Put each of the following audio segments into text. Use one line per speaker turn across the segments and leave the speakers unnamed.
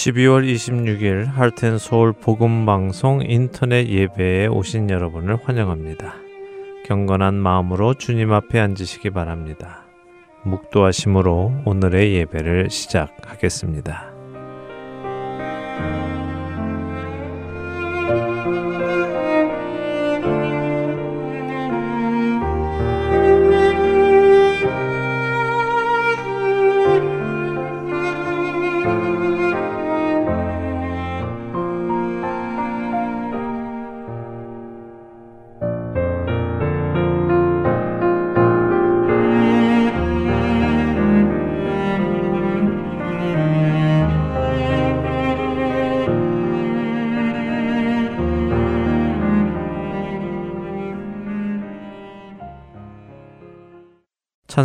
12월 26일 할텐 서울 복음 방송 인터넷 예배에 오신 여러분을 환영합니다. 경건한 마음으로 주님 앞에 앉으시기 바랍니다. 묵도하심으로 오늘의 예배를 시작하겠습니다.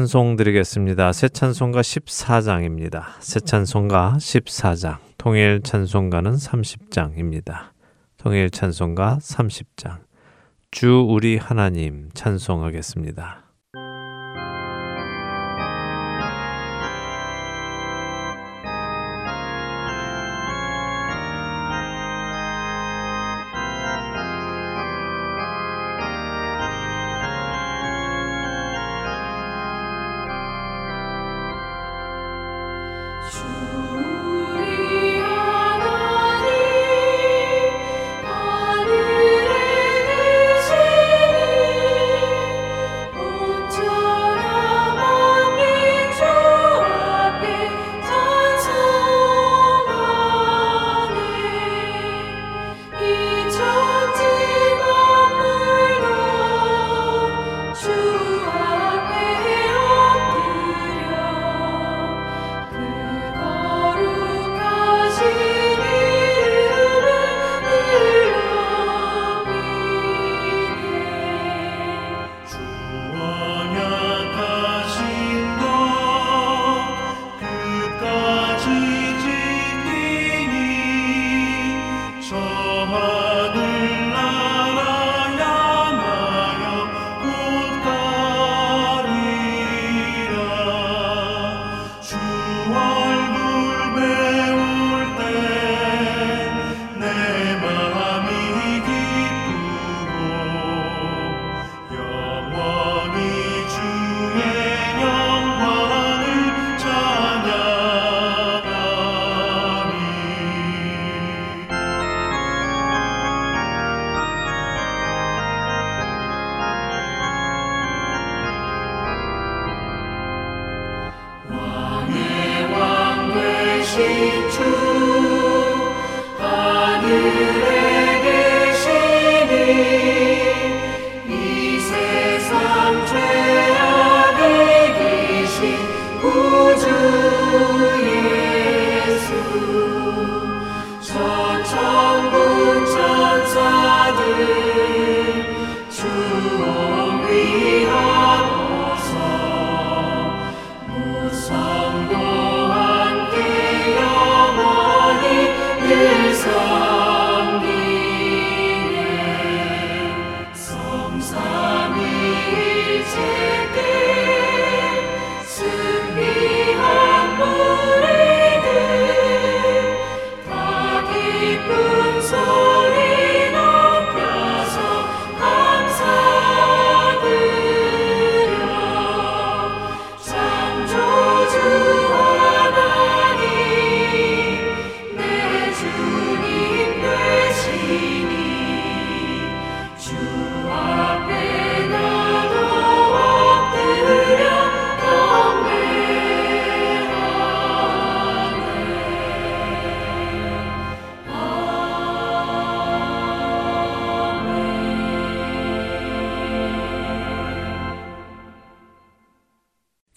찬송 드리겠습니다. 새 찬송가 14장입니다. 새 찬송가 14장, 통일 찬송가는 30장입니다. 통일 찬송가 30장. 주 우리 하나님 찬송하겠습니다.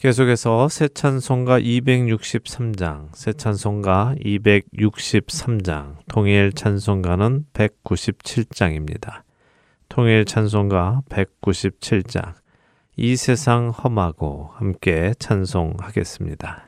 계속해서 새 찬송가 263장, 새 찬송가 263장, 통일 찬송가는 197장입니다. 통일 찬송가 197장, 이 세상 험하고 함께 찬송하겠습니다.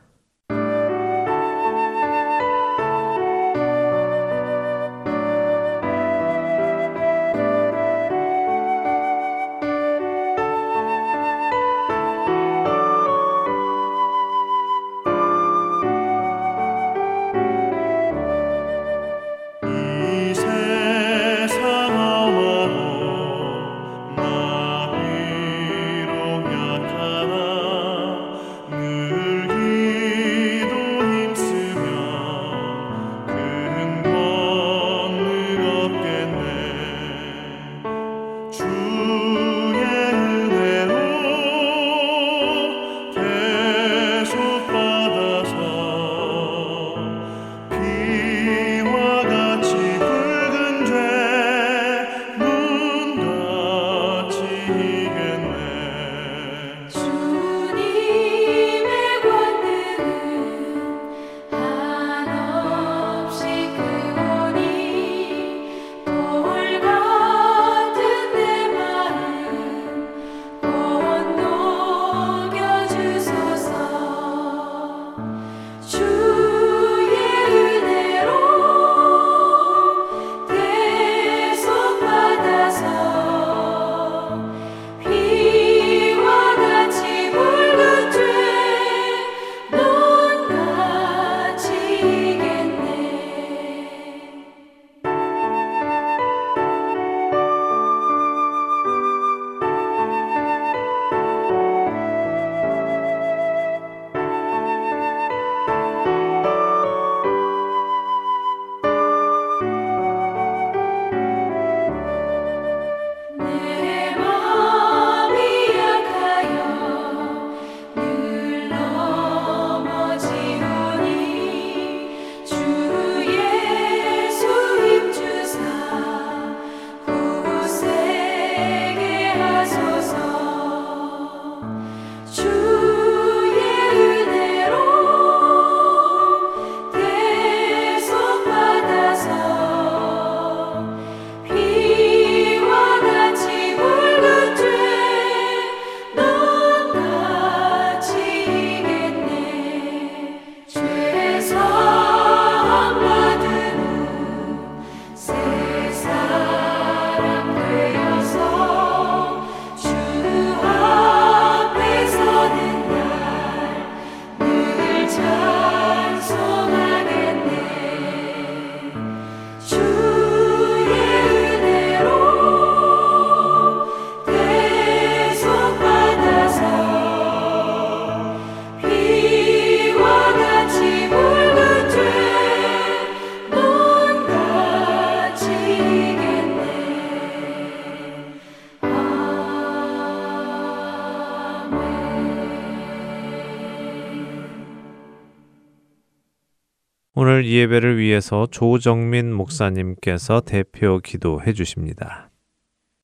예배를 위해서 조정민 목사님께서 대표 기도해 주십니다.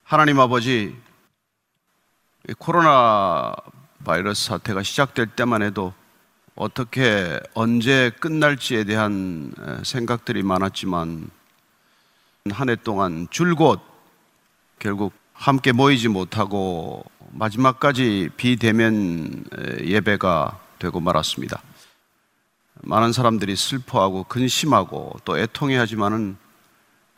하나님 아버지, 코로나 바이러스 사태가 시작될 때만 해도 어떻게 언제 끝날지에 대한 생각들이 많았지만 한 해 동안 줄곧 결국 함께 모이지 못하고 마지막까지 비대면 예배가 되고 말았습니다. 많은 사람들이 슬퍼하고 근심하고 또 애통해 하지만은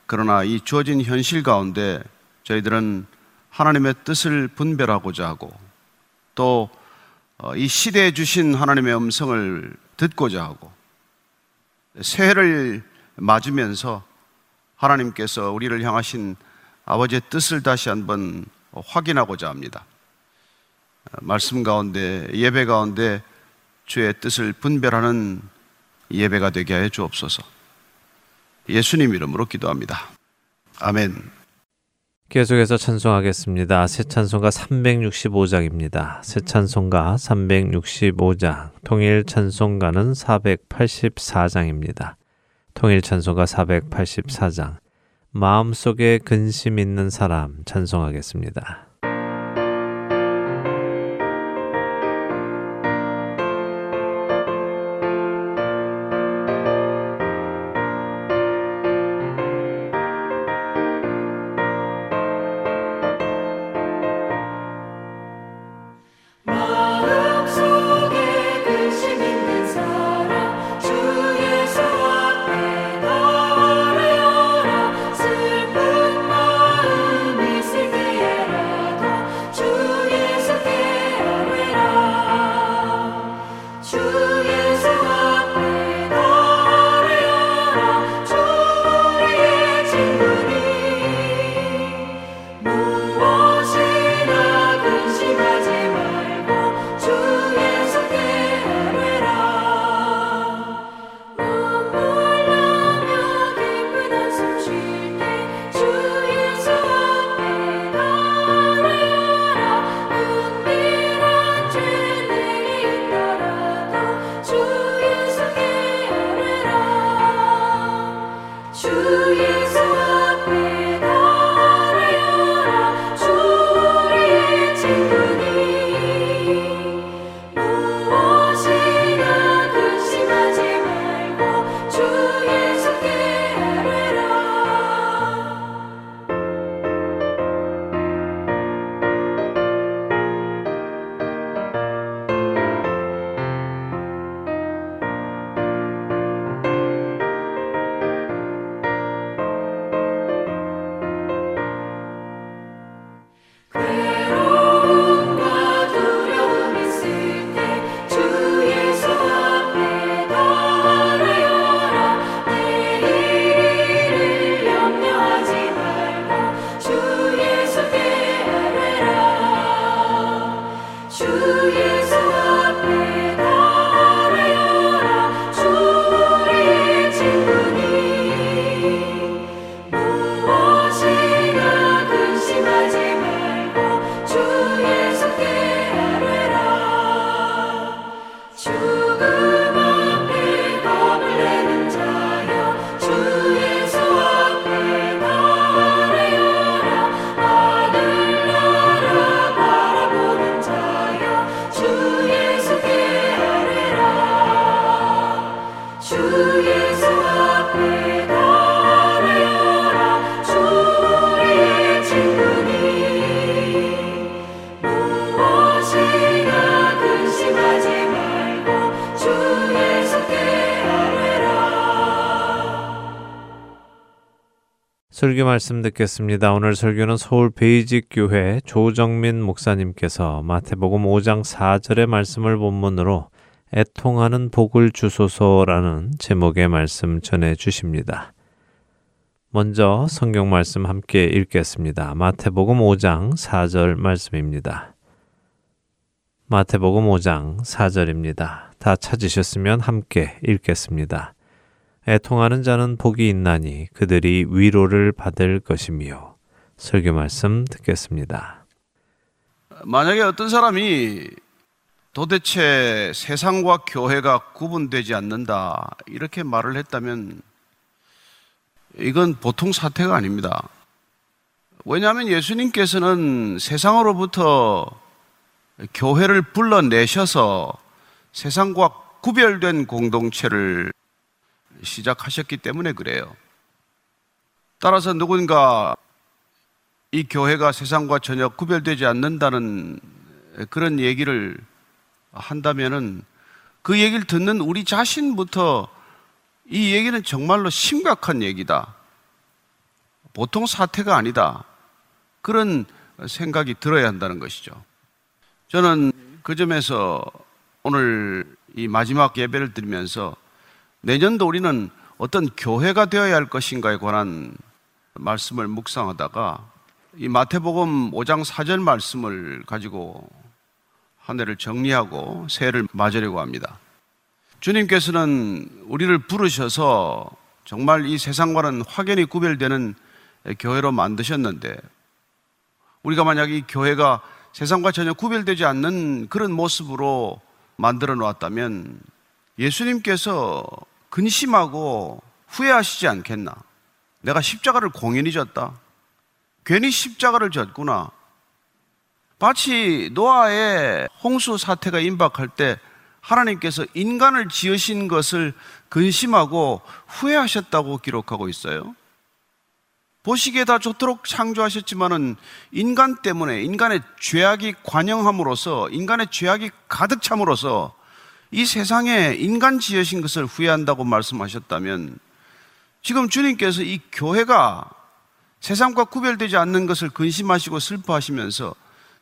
그러나 이 주어진 현실 가운데 저희들은 하나님의 뜻을 분별하고자 하고 또이 어, 시대에 주신 하나님의 음성을 듣고자 하고 새해를 맞으면서 하나님께서 우리를 향하신 아버지의 뜻을 다시 한번 확인하고자 합니다. 말씀 가운데 예배 가운데 주의 뜻을 분별하는 예배가 되게 하여 주옵소서. 예수님 이름으로 기도합니다. 아멘.
계속해서 찬송하겠습니다. 새 찬송가 365장입니다. 새 찬송가 365장, 통일 찬송가는 484장입니다. 통일 찬송가 484장, 마음속에 근심 있는 사람 찬송하겠습니다. 말씀 듣겠습니다. 오늘 설교는 서울 베이직 교회 조정민 목사님께서 마태복음 5장 4절의 말씀을 본문으로 애통하는 복을 주소서라는 제목의 말씀 전해 주십니다. 먼저 성경 말씀 함께 읽겠습니다. 마태복음 5장 4절 말씀입니다. 마태복음 5장 4절입니다. 다 찾으셨으면 함께 읽겠습니다. 애통하는 자는 복이 있나니 그들이 위로를 받을 것이며 설교 말씀 듣겠습니다.
만약에 어떤 사람이 도대체 세상과 교회가 구분되지 않는다. 이렇게 말을 했다면 이건 보통 사태가 아닙니다. 왜냐하면 예수님께서는 세상으로부터 교회를 불러내셔서 세상과 구별된 공동체를 시작하셨기 때문에 그래요. 따라서 누군가 이 교회가 세상과 전혀 구별되지 않는다는 그런 얘기를 한다면은 그 얘기를 듣는 우리 자신부터 이 얘기는 정말로 심각한 얘기다. 보통 사태가 아니다. 그런 생각이 들어야 한다는 것이죠. 저는 그 점에서 오늘 이 마지막 예배를 드리면서 내년도 우리는 어떤 교회가 되어야 할 것인가에 관한 말씀을 묵상하다가 이 마태복음 5장 4절 말씀을 가지고 한 해를 정리하고 새해를 맞으려고 합니다. 주님께서는 우리를 부르셔서 정말 이 세상과는 확연히 구별되는 교회로 만드셨는데 우리가 만약 이 교회가 세상과 전혀 구별되지 않는 그런 모습으로 만들어 놓았다면 예수님께서 근심하고 후회하시지 않겠나? 내가 십자가를 공연히 졌다. 괜히 십자가를 졌구나. 마치 노아의 홍수 사태가 임박할 때 하나님께서 인간을 지으신 것을 근심하고 후회하셨다고 기록하고 있어요. 보시기에 다 좋도록 창조하셨지만은 인간 때문에 인간의 죄악이 관영함으로써 인간의 죄악이 가득 참으로써 이 세상에 인간 지으신 것을 후회한다고 말씀하셨다면 지금 주님께서 이 교회가 세상과 구별되지 않는 것을 근심하시고 슬퍼하시면서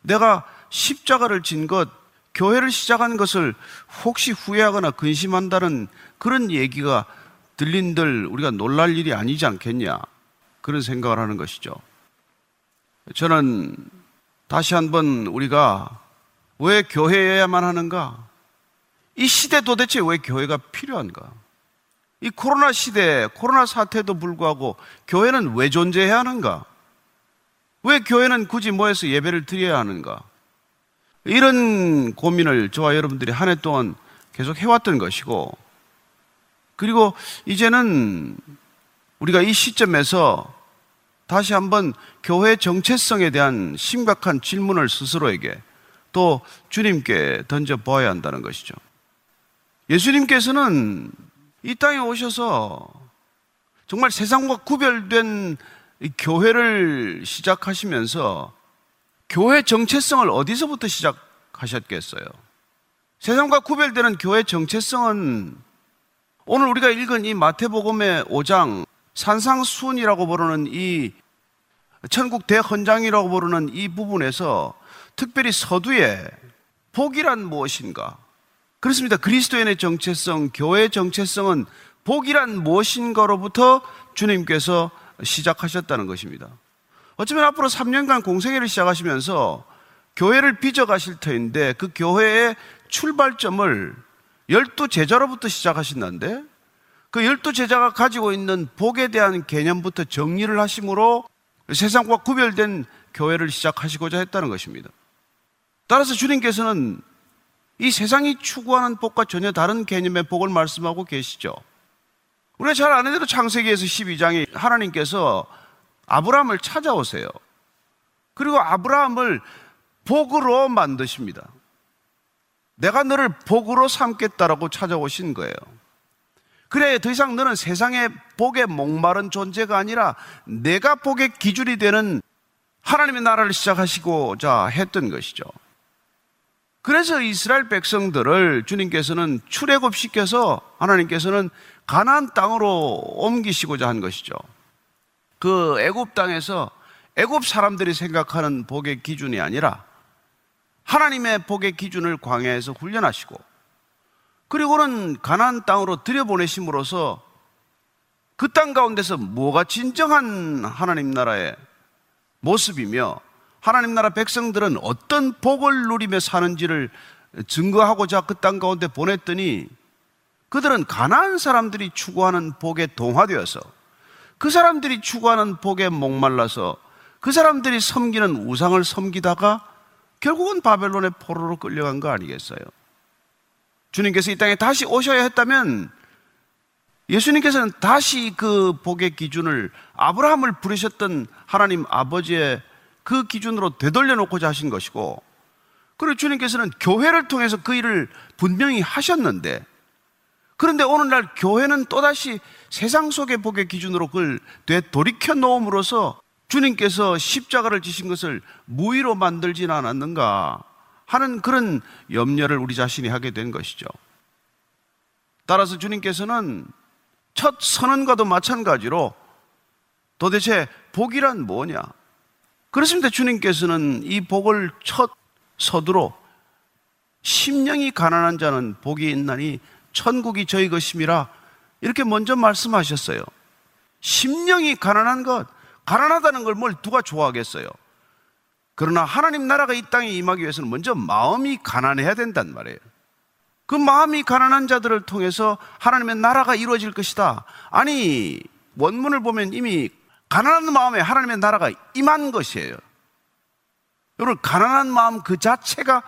내가 십자가를 진 것, 교회를 시작한 것을 혹시 후회하거나 근심한다는 그런 얘기가 들린들 우리가 놀랄 일이 아니지 않겠냐. 그런 생각을 하는 것이죠. 저는 다시 한번 우리가 왜 교회여야만 하는가? 이 시대 도대체 왜 교회가 필요한가? 이 코로나 시대, 코로나 사태도 불구하고 교회는 왜 존재해야 하는가? 왜 교회는 굳이 모여서 예배를 드려야 하는가? 이런 고민을 저와 여러분들이 한 해 동안 계속 해왔던 것이고, 그리고 이제는 우리가 이 시점에서 다시 한번 교회 정체성에 대한 심각한 질문을 스스로에게 또 주님께 던져 보아야 한다는 것이죠. 예수님께서는 이 땅에 오셔서 정말 세상과 구별된 교회를 시작하시면서 교회 정체성을 어디서부터 시작하셨겠어요? 세상과 구별되는 교회 정체성은 오늘 우리가 읽은 이 마태복음의 5장 산상순이라고 부르는 이 천국 대헌장이라고 부르는 이 부분에서 특별히 서두에 복이란 무엇인가? 그렇습니다. 그리스도인의 정체성, 교회의 정체성은 복이란 무엇인가로부터 주님께서 시작하셨다는 것입니다. 어쩌면 앞으로 3년간 공생회를 시작하시면서 교회를 빚어가실 터인데 그 교회의 출발점을 열두 제자로부터 시작하신다는데 그 열두 제자가 가지고 있는 복에 대한 개념부터 정리를 하심으로 세상과 구별된 교회를 시작하시고자 했다는 것입니다. 따라서 주님께서는 이 세상이 추구하는 복과 전혀 다른 개념의 복을 말씀하고 계시죠. 우리가 잘 아는 대로 창세기에서 12장에 하나님께서 아브라함을 찾아오세요. 그리고 아브라함을 복으로 만드십니다. 내가 너를 복으로 삼겠다라고 찾아오신 거예요. 그래, 더 이상 너는 세상의 복에 목마른 존재가 아니라 내가 복의 기준이 되는 하나님의 나라를 시작하시고자 했던 것이죠. 그래서 이스라엘 백성들을 주님께서는 출애굽시켜서 하나님께서는 가나안 땅으로 옮기시고자 한 것이죠. 그 애굽 땅에서 애굽 사람들이 생각하는 복의 기준이 아니라 하나님의 복의 기준을 광야에서 훈련하시고 그리고는 가나안 땅으로 들여보내심으로써 그 땅 가운데서 뭐가 진정한 하나님 나라의 모습이며 하나님 나라 백성들은 어떤 복을 누리며 사는지를 증거하고자 그 땅 가운데 보냈더니 그들은 가나안 사람들이 추구하는 복에 동화되어서 그 사람들이 추구하는 복에 목말라서 그 사람들이 섬기는 우상을 섬기다가 결국은 바벨론의 포로로 끌려간 거 아니겠어요? 주님께서 이 땅에 다시 오셔야 했다면 예수님께서는 다시 그 복의 기준을 아브라함을 부르셨던 하나님 아버지의 그 기준으로 되돌려 놓고자 하신 것이고 그리고 주님께서는 교회를 통해서 그 일을 분명히 하셨는데 그런데 오늘날 교회는 또다시 세상 속의 복의 기준으로 그걸 되돌이켜 놓음으로써 주님께서 십자가를 지신 것을 무의로 만들지는 않았는가 하는 그런 염려를 우리 자신이 하게 된 것이죠. 따라서 주님께서는 첫 선언과도 마찬가지로 도대체 복이란 뭐냐? 그렇습니다. 주님께서는 이 복을 첫 서두로 심령이 가난한 자는 복이 있나니 천국이 저희 것임이라 이렇게 먼저 말씀하셨어요. 심령이 가난한 것, 가난하다는 걸 뭘 누가 좋아하겠어요? 그러나 하나님 나라가 이 땅에 임하기 위해서는 먼저 마음이 가난해야 된단 말이에요. 그 마음이 가난한 자들을 통해서 하나님의 나라가 이루어질 것이다. 아니, 원문을 보면 이미 가난한 마음에 하나님의 나라가 임한 것이에요. 여러분, 가난한 마음 그 자체가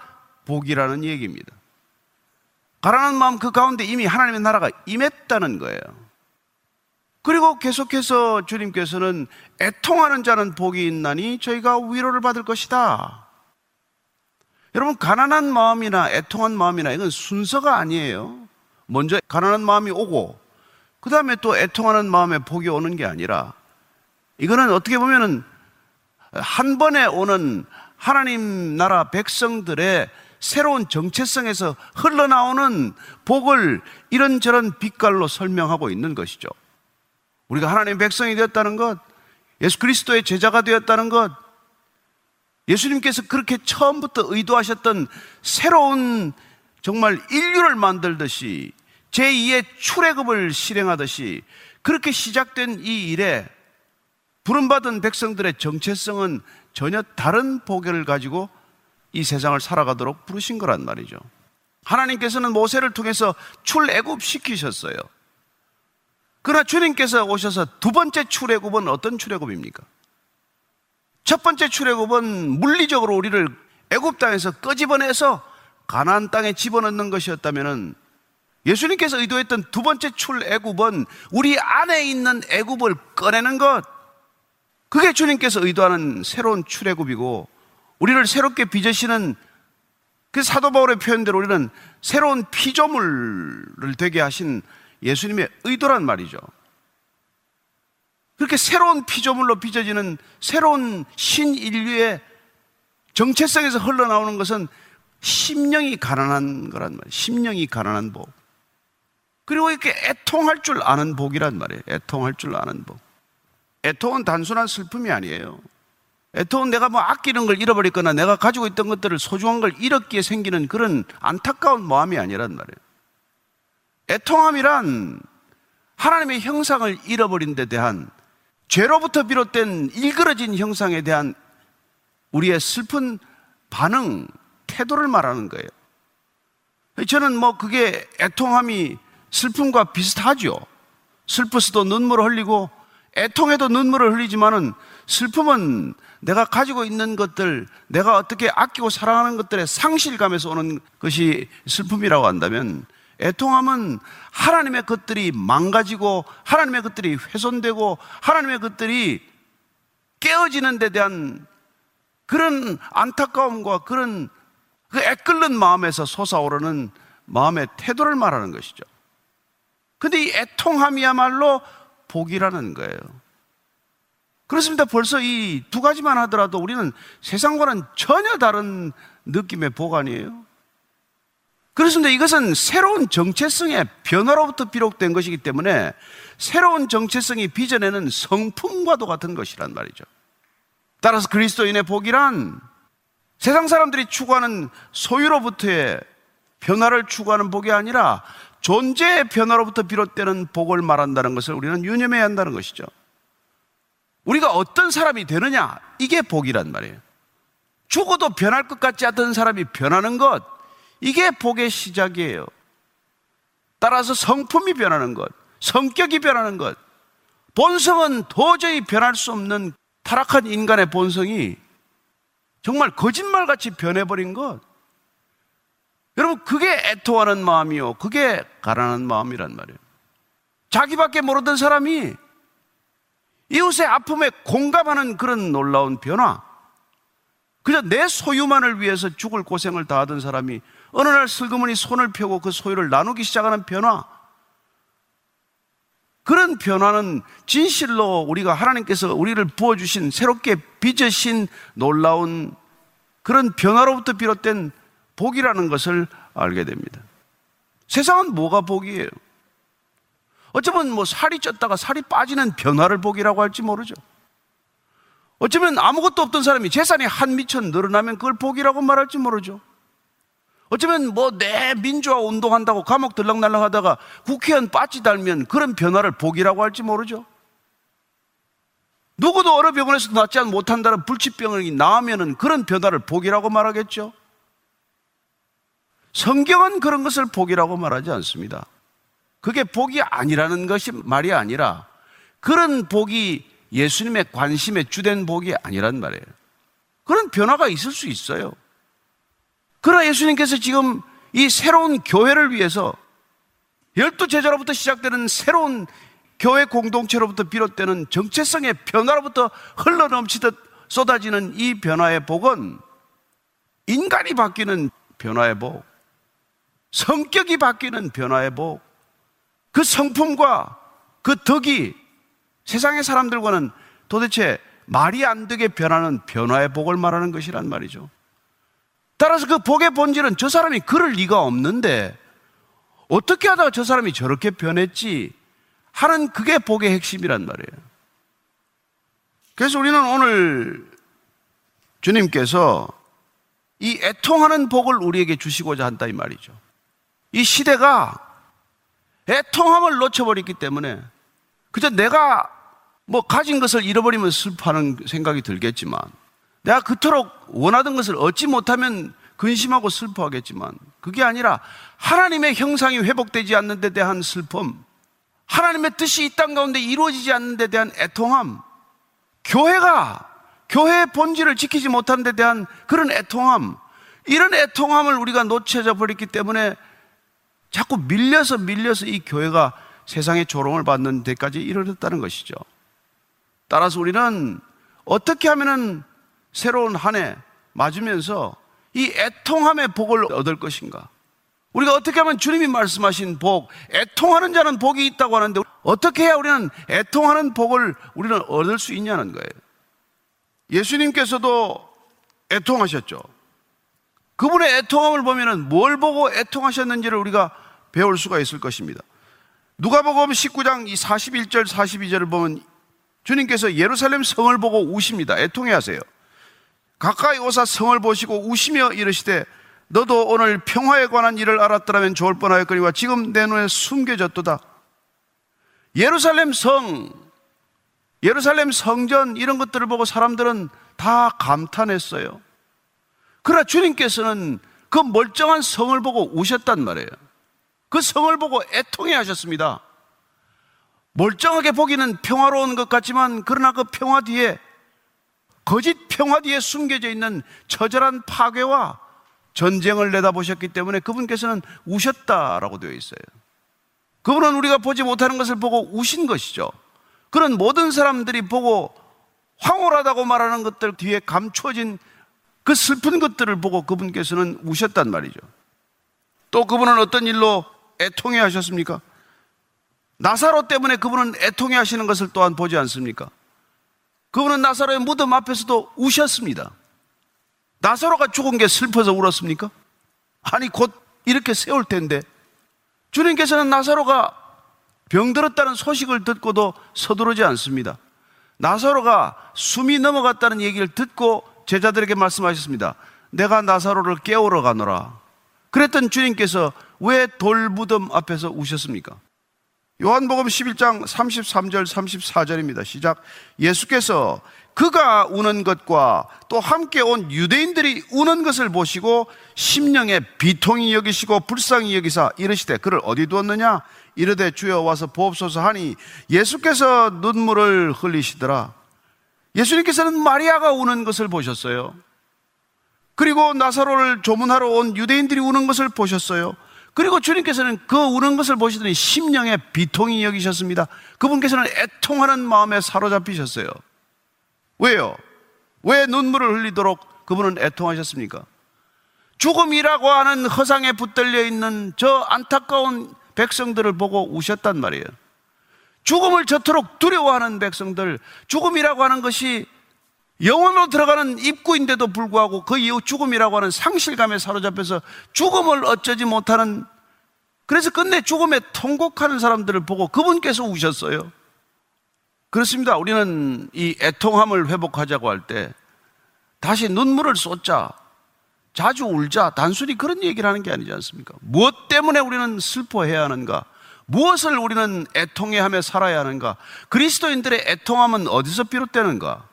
복이라는 얘기입니다. 가난한 마음 그 가운데 이미 하나님의 나라가 임했다는 거예요. 그리고 계속해서 주님께서는 애통하는 자는 복이 있나니 저희가 위로를 받을 것이다. 여러분, 가난한 마음이나 애통한 마음이나 이건 순서가 아니에요. 먼저 가난한 마음이 오고, 그 다음에 또 애통하는 마음에 복이 오는 게 아니라, 이거는 어떻게 보면은 한 번에 오는 하나님 나라 백성들의 새로운 정체성에서 흘러나오는 복을 이런저런 빛깔로 설명하고 있는 것이죠. 우리가 하나님의 백성이 되었다는 것, 예수 그리스도의 제자가 되었다는 것, 예수님께서 그렇게 처음부터 의도하셨던 새로운 정말 인류를 만들듯이 제2의 출애굽을 실행하듯이 그렇게 시작된 이 일에 부름받은 백성들의 정체성은 전혀 다른 보결을 가지고 이 세상을 살아가도록 부르신 거란 말이죠. 하나님께서는 모세를 통해서 출애굽 시키셨어요. 그러나 주님께서 오셔서 두 번째 출애굽은 어떤 출애굽입니까? 첫 번째 출애굽은 물리적으로 우리를 애굽 땅에서 끄집어내서 가나안 땅에 집어넣는 것이었다면은 예수님께서 의도했던 두 번째 출애굽은 우리 안에 있는 애굽을 꺼내는 것. 그게 주님께서 의도하는 새로운 출애굽이고 우리를 새롭게 빚으시는 그 사도 바울의 표현대로 우리는 새로운 피조물을 되게 하신 예수님의 의도란 말이죠. 그렇게 새로운 피조물로 빚어지는 새로운 신인류의 정체성에서 흘러나오는 것은 심령이 가난한 거란 말이에요. 심령이 가난한 복. 그리고 이렇게 애통할 줄 아는 복이란 말이에요. 애통할 줄 아는 복. 애통은 단순한 슬픔이 아니에요. 애통은 내가 뭐 아끼는 걸 잃어버렸거나 내가 가지고 있던 것들을 소중한 걸 잃었기에 생기는 그런 안타까운 마음이 아니란 말이에요. 애통함이란 하나님의 형상을 잃어버린 데 대한 죄로부터 비롯된 일그러진 형상에 대한 우리의 슬픈 반응, 태도를 말하는 거예요. 저는 뭐 그게 애통함이 슬픔과 비슷하죠. 슬퍼서도 눈물을 흘리고 애통해도 눈물을 흘리지만은 슬픔은 내가 가지고 있는 것들, 내가 어떻게 아끼고 사랑하는 것들의 상실감에서 오는 것이 슬픔이라고 한다면 애통함은 하나님의 것들이 망가지고 하나님의 것들이 훼손되고 하나님의 것들이 깨어지는 데 대한 그런 안타까움과 그런 그 애끓는 마음에서 솟아오르는 마음의 태도를 말하는 것이죠. 근데 이 애통함이야말로 복이라는 거예요. 그렇습니다. 벌써 이 두 가지만 하더라도 우리는 세상과는 전혀 다른 느낌의 복 아니에요? 그렇습니다. 이것은 새로운 정체성의 변화로부터 비롯된 것이기 때문에 새로운 정체성이 빚어내는 성품과도 같은 것이란 말이죠. 따라서 그리스도인의 복이란 세상 사람들이 추구하는 소유로부터의 변화를 추구하는 복이 아니라 존재의 변화로부터 비롯되는 복을 말한다는 것을 우리는 유념해야 한다는 것이죠. 우리가 어떤 사람이 되느냐, 이게 복이란 말이에요. 죽어도 변할 것 같지 않던 사람이 변하는 것, 이게 복의 시작이에요. 따라서 성품이 변하는 것, 성격이 변하는 것, 본성은 도저히 변할 수 없는 타락한 인간의 본성이 정말 거짓말같이 변해버린 것. 여러분, 그게 애통하는 마음이요. 그게 가난한 마음이란 말이에요. 자기밖에 모르던 사람이 이웃의 아픔에 공감하는 그런 놀라운 변화. 그저 내 소유만을 위해서 죽을 고생을 다하던 사람이 어느 날 슬그머니 손을 펴고 그 소유를 나누기 시작하는 변화. 그런 변화는 진실로 우리가 하나님께서 우리를 부어주신 새롭게 빚으신 놀라운 그런 변화로부터 비롯된 복이라는 것을 알게 됩니다. 세상은 뭐가 복이에요? 어쩌면 뭐 살이 쪘다가 살이 빠지는 변화를 복이라고 할지 모르죠. 어쩌면 아무것도 없던 사람이 재산이 한 미천 늘어나면 그걸 복이라고 말할지 모르죠. 어쩌면 뭐 내 민주화 운동한다고 감옥 들락날락 하다가 국회의원 빠지 달면 그런 변화를 복이라고 할지 모르죠. 누구도 어느 병원에서도 낫지 못한다는 불치병이 나으면 그런 변화를 복이라고 말하겠죠. 성경은 그런 것을 복이라고 말하지 않습니다. 그게 복이 아니라는 것이 말이 아니라 그런 복이 예수님의 관심에 주된 복이 아니란 말이에요. 그런 변화가 있을 수 있어요. 그러나 예수님께서 지금 이 새로운 교회를 위해서 열두 제자로부터 시작되는 새로운 교회 공동체로부터 비롯되는 정체성의 변화로부터 흘러넘치듯 쏟아지는 이 변화의 복은 인간이 바뀌는 변화의 복, 성격이 바뀌는 변화의 복, 그 성품과 그 덕이 세상의 사람들과는 도대체 말이 안 되게 변하는 변화의 복을 말하는 것이란 말이죠. 따라서 그 복의 본질은 저 사람이 그럴 리가 없는데 어떻게 하다가 저 사람이 저렇게 변했지 하는 그게 복의 핵심이란 말이에요. 그래서 우리는 오늘 주님께서 이 애통하는 복을 우리에게 주시고자 한다 이 말이죠. 이 시대가 애통함을 놓쳐버렸기 때문에 그저 내가 뭐 가진 것을 잃어버리면 슬퍼하는 생각이 들겠지만 내가 그토록 원하던 것을 얻지 못하면 근심하고 슬퍼하겠지만 그게 아니라 하나님의 형상이 회복되지 않는 데 대한 슬픔, 하나님의 뜻이 이 땅 가운데 이루어지지 않는 데 대한 애통함, 교회가 교회의 본질을 지키지 못하는 데 대한 그런 애통함, 이런 애통함을 우리가 놓쳐져 버렸기 때문에 자꾸 밀려서 밀려서 이 교회가 세상의 조롱을 받는 데까지 이르렀다는 것이죠. 따라서 우리는 어떻게 하면은 새로운 한 해 맞으면서 이 애통함의 복을 얻을 것인가? 우리가 어떻게 하면 주님이 말씀하신 복, 애통하는 자는 복이 있다고 하는데 어떻게 해야 우리는 애통하는 복을 우리는 얻을 수 있냐는 거예요. 예수님께서도 애통하셨죠. 그분의 애통함을 보면은 뭘 보고 애통하셨는지를 우리가 배울 수가 있을 것입니다. 누가복음 19장 이 41절 42절을 보면 주님께서 예루살렘 성을 보고 우십니다. 애통해 하세요. 가까이 오사 성을 보시고 우시며 이르시되 너도 오늘 평화에 관한 일을 알았더라면 좋을 뻔하였거니와 지금 내 눈에 숨겨졌도다. 예루살렘 성, 예루살렘 성전 이런 것들을 보고 사람들은 다 감탄했어요. 그러나 주님께서는 그 멀쩡한 성을 보고 우셨단 말이에요. 그 성을 보고 애통해 하셨습니다. 멀쩡하게 보기는 평화로운 것 같지만 그러나 그 평화 뒤에 거짓 평화 뒤에 숨겨져 있는 처절한 파괴와 전쟁을 내다보셨기 때문에 그분께서는 우셨다라고 되어 있어요. 그분은 우리가 보지 못하는 것을 보고 우신 것이죠. 그런 모든 사람들이 보고 황홀하다고 말하는 것들 뒤에 감춰진 그 슬픈 것들을 보고 그분께서는 우셨단 말이죠. 또 그분은 어떤 일로 애통해 하셨습니까? 나사로 때문에 그분은 애통해 하시는 것을 또한 보지 않습니까? 그분은 나사로의 무덤 앞에서도 우셨습니다. 나사로가 죽은 게 슬퍼서 울었습니까? 아니, 곧 이렇게 세울 텐데. 주님께서는 나사로가 병들었다는 소식을 듣고도 서두르지 않습니다. 나사로가 숨이 넘어갔다는 얘기를 듣고 제자들에게 말씀하셨습니다. 내가 나사로를 깨우러 가노라. 그랬던 주님께서 왜 돌무덤 앞에서 우셨습니까? 요한복음 11장 33절 34절입니다. 시작. 예수께서 그가 우는 것과 또 함께 온 유대인들이 우는 것을 보시고 심령에 비통이 여기시고 불쌍히 여기사 이르시되 그를 어디 두었느냐 이르되 주여 와서 보옵소서 하니 예수께서 눈물을 흘리시더라. 예수님께서는 마리아가 우는 것을 보셨어요. 그리고 나사로를 조문하러 온 유대인들이 우는 것을 보셨어요. 그리고 주님께서는 그 우는 것을 보시더니 심령의 비통이 여기셨습니다. 그분께서는 애통하는 마음에 사로잡히셨어요. 왜요? 왜 눈물을 흘리도록 그분은 애통하셨습니까? 죽음이라고 하는 허상에 붙들려 있는 저 안타까운 백성들을 보고 우셨단 말이에요. 죽음을 저토록 두려워하는 백성들, 죽음이라고 하는 것이 영원으로 들어가는 입구인데도 불구하고 그 이후 죽음이라고 하는 상실감에 사로잡혀서 죽음을 어쩌지 못하는 그래서 끝내 죽음에 통곡하는 사람들을 보고 그분께서 우셨어요. 그렇습니다. 우리는 이 애통함을 회복하자고 할 때 다시 눈물을 쏟자, 자주 울자, 단순히 그런 얘기를 하는 게 아니지 않습니까? 무엇 때문에 우리는 슬퍼해야 하는가? 무엇을 우리는 애통해 하며 살아야 하는가? 그리스도인들의 애통함은 어디서 비롯되는가?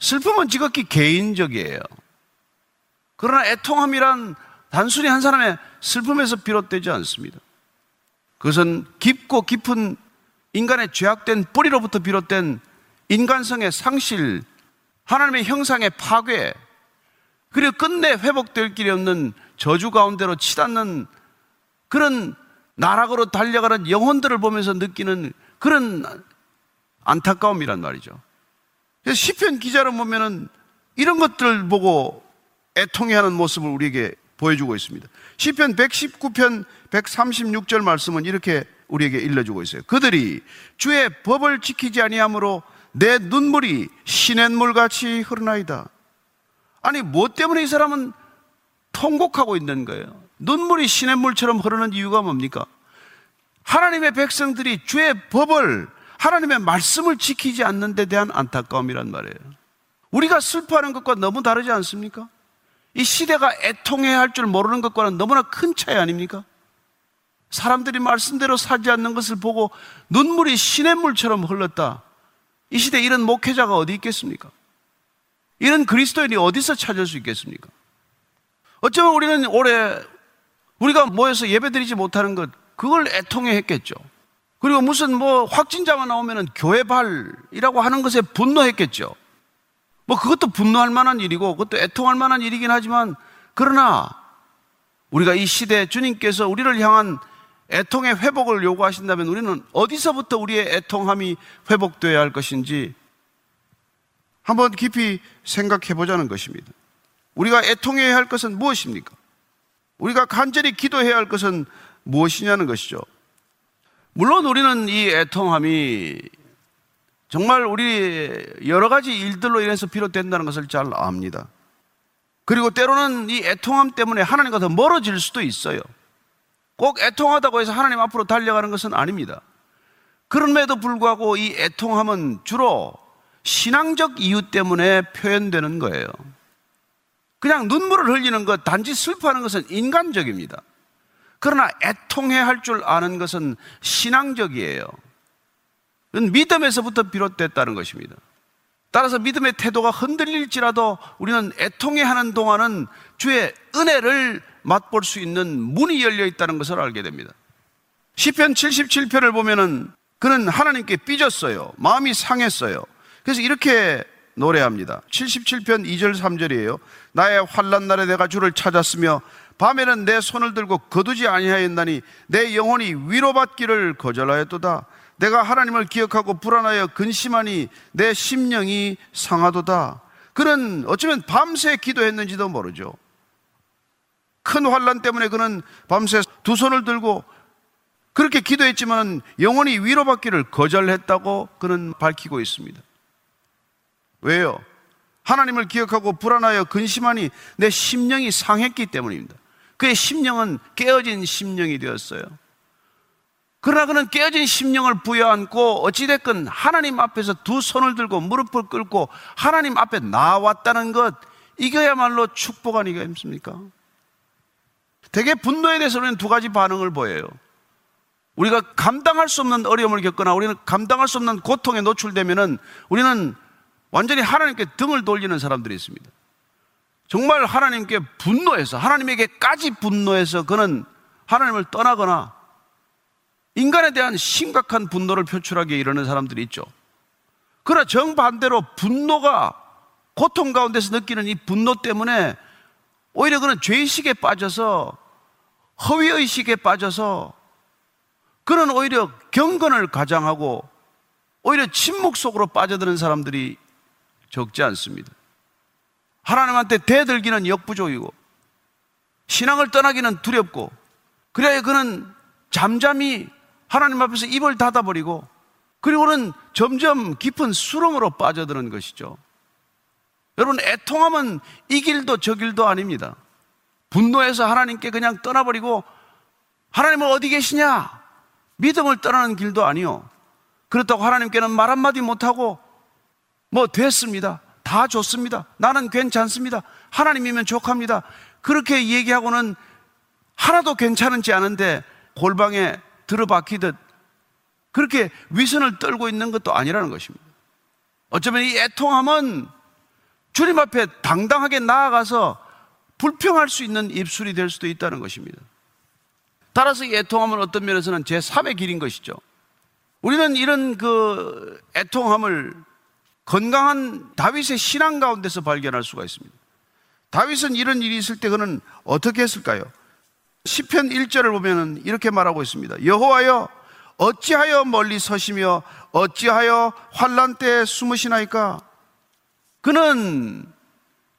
슬픔은 지극히 개인적이에요. 그러나 애통함이란 단순히 한 사람의 슬픔에서 비롯되지 않습니다. 그것은 깊고 깊은 인간의 죄악된 뿌리로부터 비롯된 인간성의 상실, 하나님의 형상의 파괴, 그리고 끝내 회복될 길이 없는 저주 가운데로 치닫는 그런 나락으로 달려가는 영혼들을 보면서 느끼는 그런 안타까움이란 말이죠. 그래서 시편 기자를 보면은 이런 것들 보고 애통해하는 모습을 우리에게 보여주고 있습니다. 시편 119편 136절 말씀은 이렇게 우리에게 일러주고 있어요. 그들이 주의 법을 지키지 아니하므로 내 눈물이 시냇물 같이 흐르나이다. 아니 뭐 때문에 이 사람은 통곡하고 있는 거예요? 눈물이 시냇물처럼 흐르는 이유가 뭡니까? 하나님의 백성들이 주의 법을 하나님의 말씀을 지키지 않는 데 대한 안타까움이란 말이에요. 우리가 슬퍼하는 것과 너무 다르지 않습니까? 이 시대가 애통해야 할 줄 모르는 것과는 너무나 큰 차이 아닙니까? 사람들이 말씀대로 사지 않는 것을 보고 눈물이 시냇물처럼 흘렀다. 이 시대에 이런 목회자가 어디 있겠습니까? 이런 그리스도인이 어디서 찾을 수 있겠습니까? 어쩌면 우리는 올해 우리가 모여서 예배드리지 못하는 것, 그걸 애통해 했겠죠. 그리고 무슨 뭐 확진자가 나오면 교회발이라고 하는 것에 분노했겠죠. 뭐 그것도 분노할 만한 일이고 그것도 애통할 만한 일이긴 하지만 그러나 우리가 이 시대 주님께서 우리를 향한 애통의 회복을 요구하신다면 우리는 어디서부터 우리의 애통함이 회복되어야 할 것인지 한번 깊이 생각해 보자는 것입니다. 우리가 애통해야 할 것은 무엇입니까? 우리가 간절히 기도해야 할 것은 무엇이냐는 것이죠. 물론 우리는 이 애통함이 정말 우리 여러 가지 일들로 인해서 비롯된다는 것을 잘 압니다. 그리고 때로는 이 애통함 때문에 하나님과 더 멀어질 수도 있어요. 꼭 애통하다고 해서 하나님 앞으로 달려가는 것은 아닙니다. 그럼에도 불구하고 이 애통함은 주로 신앙적 이유 때문에 표현되는 거예요. 그냥 눈물을 흘리는 것, 단지 슬퍼하는 것은 인간적입니다. 그러나 애통해 할 줄 아는 것은 신앙적이에요. 믿음에서부터 비롯됐다는 것입니다. 따라서 믿음의 태도가 흔들릴지라도 우리는 애통해 하는 동안은 주의 은혜를 맛볼 수 있는 문이 열려 있다는 것을 알게 됩니다. 시편 77편을 보면은 그는 하나님께 삐졌어요. 마음이 상했어요. 그래서 이렇게 노래합니다. 77편 2절 3절이에요. 나의 환란 날에 내가 주를 찾았으며 밤에는 내 손을 들고 거두지 아니하였나니 내 영혼이 위로받기를 거절하였도다. 내가 하나님을 기억하고 불안하여 근심하니 내 심령이 상하도다. 그는 어쩌면 밤새 기도했는지도 모르죠. 큰 환란 때문에 그는 밤새 두 손을 들고 그렇게 기도했지만 영혼이 위로받기를 거절했다고 그는 밝히고 있습니다. 왜요? 하나님을 기억하고 불안하여 근심하니 내 심령이 상했기 때문입니다. 그의 심령은 깨어진 심령이 되었어요. 그러나 그는 깨어진 심령을 부여안고 어찌됐건 하나님 앞에서 두 손을 들고 무릎을 꿇고 하나님 앞에 나왔다는 것, 이거야말로 축복 아니겠습니까? 대개 분노에 대해서는 두 가지 반응을 보여요. 우리가 감당할 수 없는 어려움을 겪거나 우리는 감당할 수 없는 고통에 노출되면은 우리는 완전히 하나님께 등을 돌리는 사람들이 있습니다. 정말 하나님께 분노해서 하나님에게까지 분노해서 그는 하나님을 떠나거나 인간에 대한 심각한 분노를 표출하기에 이르는 사람들이 있죠. 그러나 정반대로 분노가 고통 가운데서 느끼는 이 분노 때문에 오히려 그는 죄의식에 빠져서 허위의식에 빠져서 그는 오히려 경건을 가장하고 오히려 침묵 속으로 빠져드는 사람들이 적지 않습니다. 하나님한테 대들기는 역부족이고 신앙을 떠나기는 두렵고 그래야 그는 잠잠히 하나님 앞에서 입을 닫아버리고 그리고는 점점 깊은 수렁으로 빠져드는 것이죠. 여러분, 애통하면 이 길도 저 길도 아닙니다. 분노해서 하나님께 그냥 떠나버리고 하나님은 어디 계시냐? 믿음을 떠나는 길도 아니요. 그렇다고 하나님께는 말 한마디 못하고 뭐 됐습니다. 다 좋습니다. 나는 괜찮습니다. 하나님이면 족합니다. 그렇게 얘기하고는 하나도 괜찮은지 않은데 골방에 들어박히듯 그렇게 위선을 떨고 있는 것도 아니라는 것입니다. 어쩌면 이 애통함은 주님 앞에 당당하게 나아가서 불평할 수 있는 입술이 될 수도 있다는 것입니다. 따라서 이 애통함은 어떤 면에서는 제3의 길인 것이죠. 우리는 이런 그 애통함을 건강한 다윗의 신앙 가운데서 발견할 수가 있습니다. 다윗은 이런 일이 있을 때 그는 어떻게 했을까요? 시편 1절을 보면 이렇게 말하고 있습니다. 여호와여 어찌하여 멀리 서시며 어찌하여 환란 때 숨으시나이까? 그는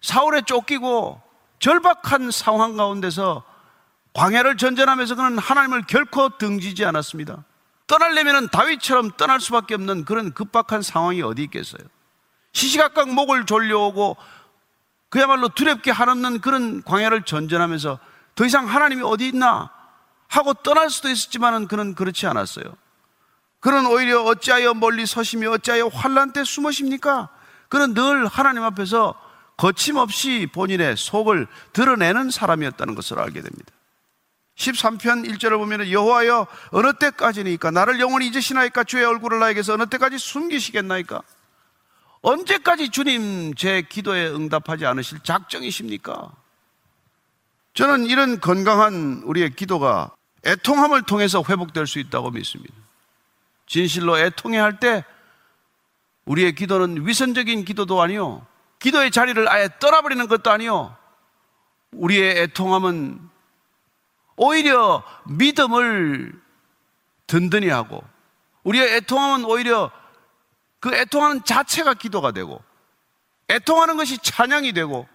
사울에 쫓기고 절박한 상황 가운데서 광야를 전전하면서 그는 하나님을 결코 등지지 않았습니다. 떠나려면 다윗처럼 떠날 수밖에 없는 그런 급박한 상황이 어디 있겠어요? 시시각각 목을 졸려오고 그야말로 두렵게 한없는 그런 광야를 전전하면서 더 이상 하나님이 어디 있나 하고 떠날 수도 있었지만은 그는 그렇지 않았어요. 그는 오히려 어찌하여 멀리 서시며 어찌하여 환란 때 숨으십니까? 그는 늘 하나님 앞에서 거침없이 본인의 속을 드러내는 사람이었다는 것을 알게 됩니다. 13편 1절을 보면 여호와여 어느 때까지니까 나를 영원히 잊으시나이까 주의 얼굴을 나에게서 어느 때까지 숨기시겠나이까 언제까지 주님 제 기도에 응답하지 않으실 작정이십니까? 저는 이런 건강한 우리의 기도가 애통함을 통해서 회복될 수 있다고 믿습니다. 진실로 애통해 할 때 우리의 기도는 위선적인 기도도 아니요. 기도의 자리를 아예 떠나버리는 것도 아니요. 우리의 애통함은 오히려 믿음을 든든히 하고 우리의 애통함은 오히려 그 애통하는 자체가 기도가 되고 애통하는 것이 찬양이 되고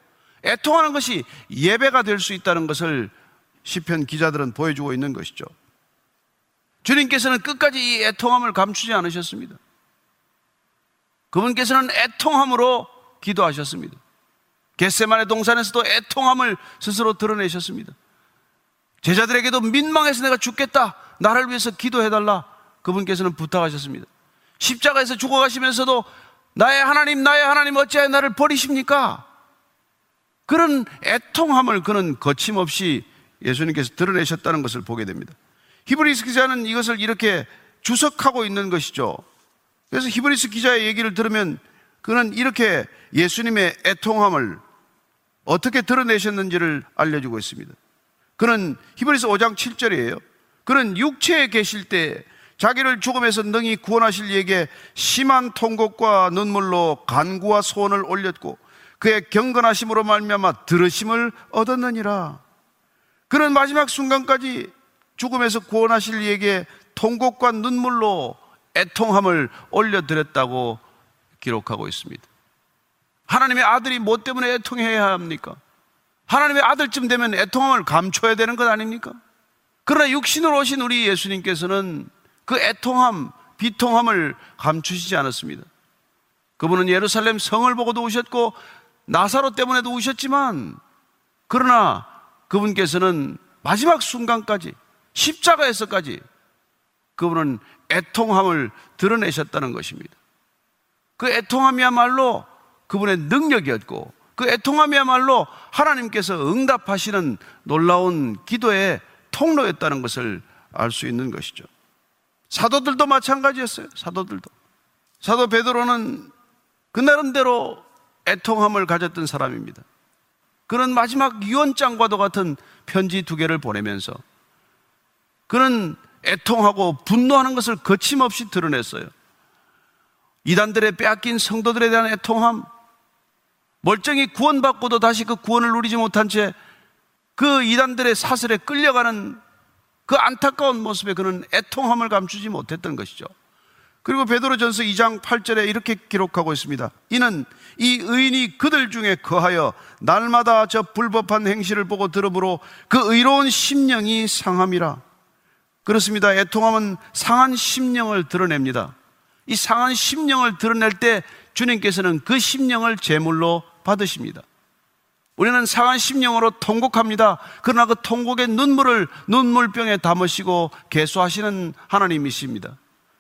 애통하는 것이 예배가 될 수 있다는 것을 시편 기자들은 보여주고 있는 것이죠. 주님께서는 끝까지 이 애통함을 감추지 않으셨습니다. 그분께서는 애통함으로 기도하셨습니다. 겟세만의 동산에서도 애통함을 스스로 드러내셨습니다. 제자들에게도 민망해서 내가 죽겠다. 나를 위해서 기도해달라. 그분께서는 부탁하셨습니다. 십자가에서 죽어가시면서도 나의 하나님, 나의 하나님 어찌하여 나를 버리십니까? 그런 애통함을 그는 거침없이 예수님께서 드러내셨다는 것을 보게 됩니다. 히브리스 기자는 이것을 이렇게 주석하고 있는 것이죠. 그래서 히브리스 기자의 얘기를 들으면 그는 이렇게 예수님의 애통함을 어떻게 드러내셨는지를 알려주고 있습니다. 그는 히브리서 5장 7절이에요. 그는 육체에 계실 때 자기를 죽음에서 능히 구원하실 이에게 심한 통곡과 눈물로 간구와 소원을 올렸고 그의 경건하심으로 말미암아 들으심을 얻었느니라. 그는 마지막 순간까지 죽음에서 구원하실 이에게 통곡과 눈물로 애통함을 올려드렸다고 기록하고 있습니다. 하나님의 아들이 뭐 때문에 애통해야 합니까? 하나님의 아들쯤 되면 애통함을 감춰야 되는 것 아닙니까? 그러나 육신으로 오신 우리 예수님께서는 그 애통함, 비통함을 감추시지 않았습니다. 그분은 예루살렘 성을 보고도 우셨고 나사로 때문에도 우셨지만 그러나 그분께서는 마지막 순간까지 십자가에서까지 그분은 애통함을 드러내셨다는 것입니다. 그 애통함이야말로 그분의 능력이었고 그 애통함이야말로 하나님께서 응답하시는 놀라운 기도의 통로였다는 것을 알 수 있는 것이죠. 사도들도 마찬가지였어요. 사도들도. 사도 베드로는 그 나름대로 애통함을 가졌던 사람입니다. 그는 마지막 유언장과도 같은 편지 두 개를 보내면서 그는 애통하고 분노하는 것을 거침없이 드러냈어요. 이단들의 빼앗긴 성도들에 대한 애통함, 멀쩡히 구원받고도 다시 그 구원을 누리지 못한 채 그 이단들의 사슬에 끌려가는 그 안타까운 모습에 그는 애통함을 감추지 못했던 것이죠. 그리고 베드로전서 2장 8절에 이렇게 기록하고 있습니다. 이는 이 의인이 그들 중에 거하여 날마다 저 불법한 행실을 보고 들으므로 그 의로운 심령이 상함이라. 그렇습니다. 애통함은 상한 심령을 드러냅니다. 이 상한 심령을 드러낼 때 주님께서는 그 심령을 제물로 받으십니다. 우리는 상한 심령으로 통곡합니다. 그러나 그 통곡의 눈물을 눈물병에 담으시고 개수하시는 하나님이십니다.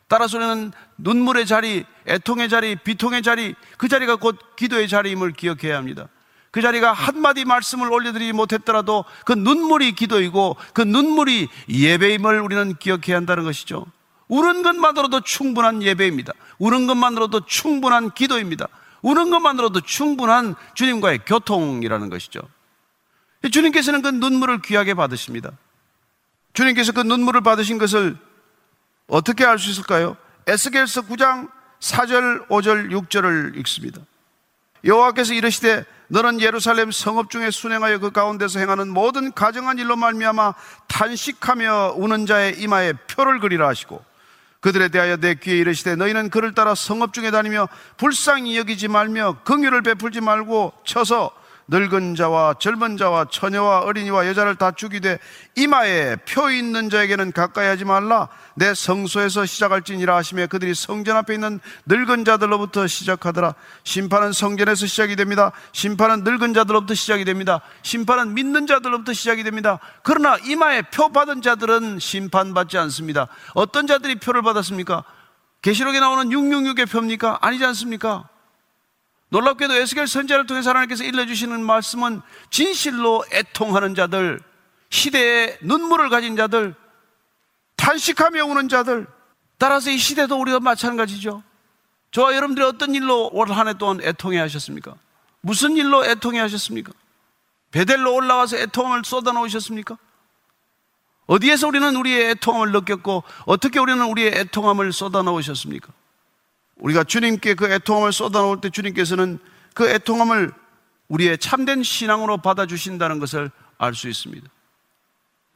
따라서 우리는 눈물의 자리, 애통의 자리, 비통의 자리, 그 자리가 곧 기도의 자리임을 기억해야 합니다. 그 자리가 한마디 말씀을 올려드리지 못했더라도 그 눈물이 기도이고 그 눈물이 예배임을 우리는 기억해야 한다는 것이죠. 우는 것만으로도 충분한 예배입니다. 우는 것만으로도 충분한 기도입니다. 우는 것만으로도 충분한 주님과의 교통이라는 것이죠. 주님께서는 그 눈물을 귀하게 받으십니다. 주님께서 그 눈물을 받으신 것을 어떻게 알 수 있을까요? 에스겔서 9장 4절, 5절, 6절을 읽습니다. 여호와께서 이르시되 너는 예루살렘 성읍 중에 순행하여 그 가운데서 행하는 모든 가정한 일로 말미암아 탄식하며 우는 자의 이마에 표를 그리라 하시고 그들에 대하여 내 귀에 이르시되 너희는 그를 따라 성읍 중에 다니며 불쌍히 여기지 말며 긍휼을 베풀지 말고 쳐서 늙은 자와 젊은 자와 처녀와 어린이와 여자를 다 죽이되 이마에 표 있는 자에게는 가까이 하지 말라 내 성소에서 시작할지니라 하시며 그들이 성전 앞에 있는 늙은 자들로부터 시작하더라 심판은 성전에서 시작이 됩니다 심판은 늙은 자들로부터 시작이 됩니다 심판은 믿는 자들로부터 시작이 됩니다 그러나 이마에 표 받은 자들은 심판받지 않습니다 어떤 자들이 표를 받았습니까? 계시록에 나오는 666의 표입니까? 아니지 않습니까? 놀랍게도 에스겔 선자를 통해서 하나님께서 일러주시는 말씀은 진실로 애통하는 자들, 시대에 눈물을 가진 자들, 탄식하며 우는 자들, 따라서 이 시대도 우리가 마찬가지죠. 저와 여러분들이 어떤 일로 올 한 해 동안 애통해 하셨습니까? 무슨 일로 애통해 하셨습니까? 베델로 올라와서 애통을 쏟아 놓으셨습니까? 어디에서 우리는 우리의 애통함을 느꼈고 어떻게 우리는 우리의 애통함을 쏟아 놓으셨습니까? 우리가 주님께 그 애통함을 쏟아놓을 때 주님께서는 그 애통함을 우리의 참된 신앙으로 받아주신다는 것을 알 수 있습니다.